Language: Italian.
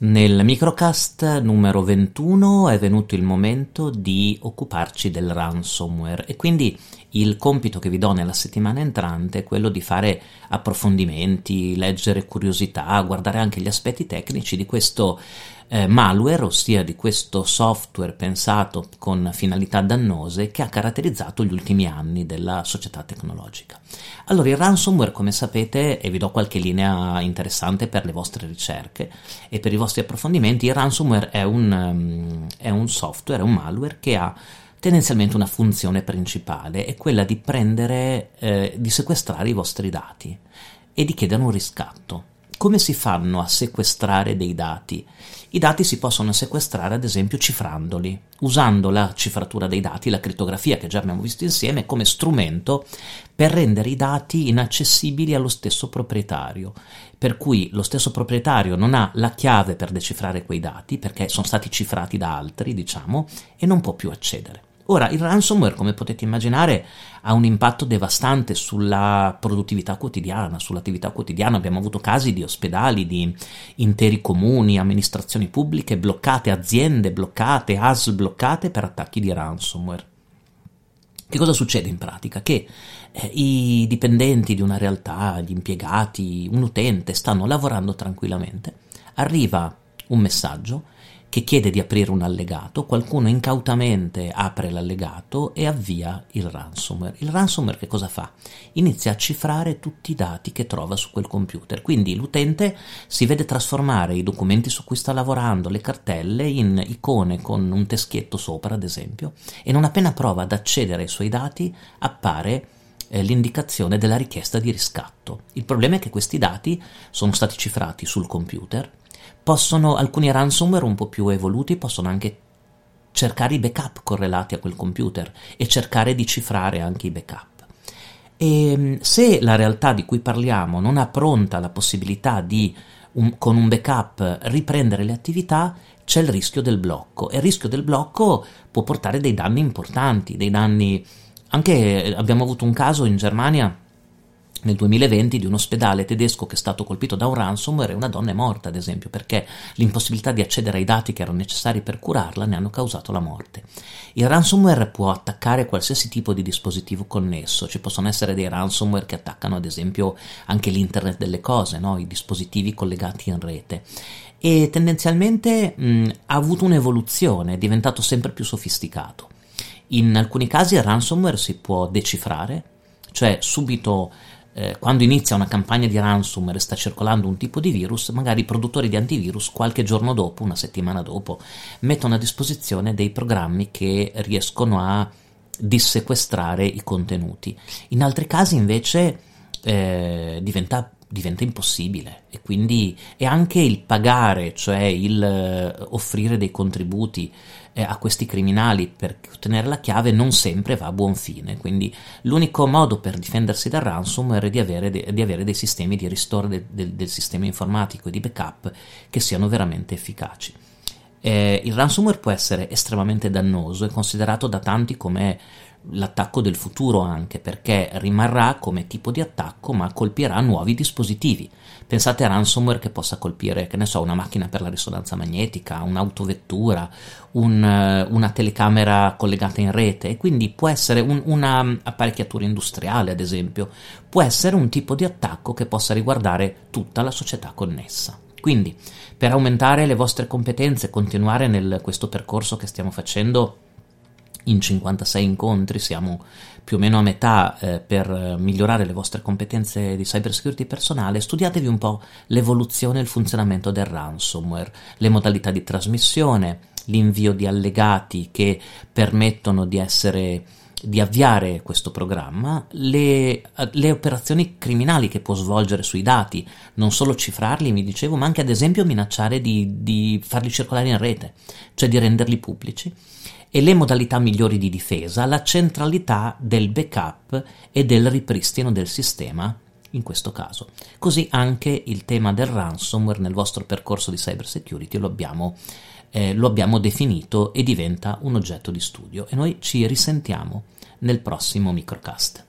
Nel microcast numero 21 è venuto il momento di occuparci del ransomware e quindi il compito che vi do nella settimana entrante è quello di fare approfondimenti, leggere curiosità, guardare anche gli aspetti tecnici di questo eh, malware, ossia di questo software pensato con finalità dannose che ha caratterizzato gli ultimi anni della società tecnologica. Allora, il ransomware, come sapete, e vi do qualche linea interessante per le vostre ricerche e per i vostri approfondimenti, il ransomware è un, um, è un software, è un malware che ha tendenzialmente una funzione principale, è quella di prendere, eh, di sequestrare i vostri dati e di chiedere un riscatto. Come si fanno a sequestrare dei dati? I dati si possono sequestrare ad esempio cifrandoli, usando la cifratura dei dati, la crittografia che già abbiamo visto insieme, come strumento per rendere i dati inaccessibili allo stesso proprietario. Per cui lo stesso proprietario non ha la chiave per decifrare quei dati, perché sono stati cifrati da altri, diciamo, e non può più accedere. Ora, il ransomware, come potete immaginare, ha un impatto devastante sulla produttività quotidiana, sull'attività quotidiana. Abbiamo avuto casi di ospedali, di interi comuni, amministrazioni pubbliche bloccate, aziende bloccate, ASL bloccate per attacchi di ransomware. Che cosa succede in pratica? Che eh, i dipendenti di una realtà, gli impiegati, un utente stanno lavorando tranquillamente, arriva un messaggio che chiede di aprire un allegato, qualcuno incautamente apre l'allegato e avvia il ransomware. Il ransomware che cosa fa? Inizia a cifrare tutti i dati che trova su quel computer, quindi l'utente si vede trasformare i documenti su cui sta lavorando, le cartelle, in icone con un teschietto sopra, ad esempio, e non appena prova ad accedere ai suoi dati appare eh, l'indicazione della richiesta di riscatto. Il problema è che questi dati sono stati cifrati sul computer possono, alcuni ransomware un po' più evoluti possono anche cercare i backup correlati a quel computer e cercare di cifrare anche i backup. E ehm, se la realtà di cui parliamo non ha pronta la possibilità di un, con un backup riprendere le attività, c'è il rischio del blocco e il rischio del blocco può portare dei danni importanti, dei danni anche abbiamo avuto un caso in Germania nel 2020 di un ospedale tedesco che è stato colpito da un ransomware e una donna è morta, ad esempio, perché l'impossibilità di accedere ai dati che erano necessari per curarla ne hanno causato la morte. Il ransomware può attaccare qualsiasi tipo di dispositivo connesso, ci possono essere dei ransomware che attaccano ad esempio anche l'internet delle cose, no? i dispositivi collegati in rete e tendenzialmente mh, ha avuto un'evoluzione, è diventato sempre più sofisticato. In alcuni casi il ransomware si può decifrare, cioè subito eh, quando inizia una campagna di ransomware e sta circolando un tipo di virus, magari i produttori di antivirus qualche giorno dopo, una settimana dopo, mettono a disposizione dei programmi che riescono a dissequestrare i contenuti. In altri casi invece eh, diventa diventa impossibile e quindi è anche il pagare, cioè il eh, offrire dei contributi eh, a questi criminali per ottenere la chiave non sempre va a buon fine. Quindi l'unico modo per difendersi dal ransomware è di avere, de- di avere dei sistemi di ristoro de- de- del sistema informatico e di backup che siano veramente efficaci. Eh, il ransomware può essere estremamente dannoso, è considerato da tanti come l'attacco del futuro anche perché rimarrà come tipo di attacco ma colpirà nuovi dispositivi. Pensate a ransomware che possa colpire, che ne so, una macchina per la risonanza magnetica, un'autovettura, un, eh, una telecamera collegata in rete e quindi può essere un, una apparecchiatura industriale ad esempio, può essere un tipo di attacco che possa riguardare tutta la società connessa. Quindi per aumentare le vostre competenze, continuare nel questo percorso che stiamo facendo, in 56 incontri, siamo più o meno a metà eh, per migliorare le vostre competenze di cybersecurity personale, studiatevi un po' l'evoluzione e il funzionamento del ransomware, le modalità di trasmissione, l'invio di allegati che permettono di essere di avviare questo programma, le, le, operazioni criminali che può svolgere sui dati, non solo cifrarli, mi dicevo, ma anche ad esempio minacciare di, di farli circolare in rete, cioè di renderli pubblici. E le modalità migliori di difesa, la centralità del backup e del ripristino del sistema in questo caso. Così anche il tema del ransomware nel vostro percorso di cyber security lo abbiamo, eh, lo abbiamo definito e diventa un oggetto di studio e noi ci risentiamo nel prossimo microcast.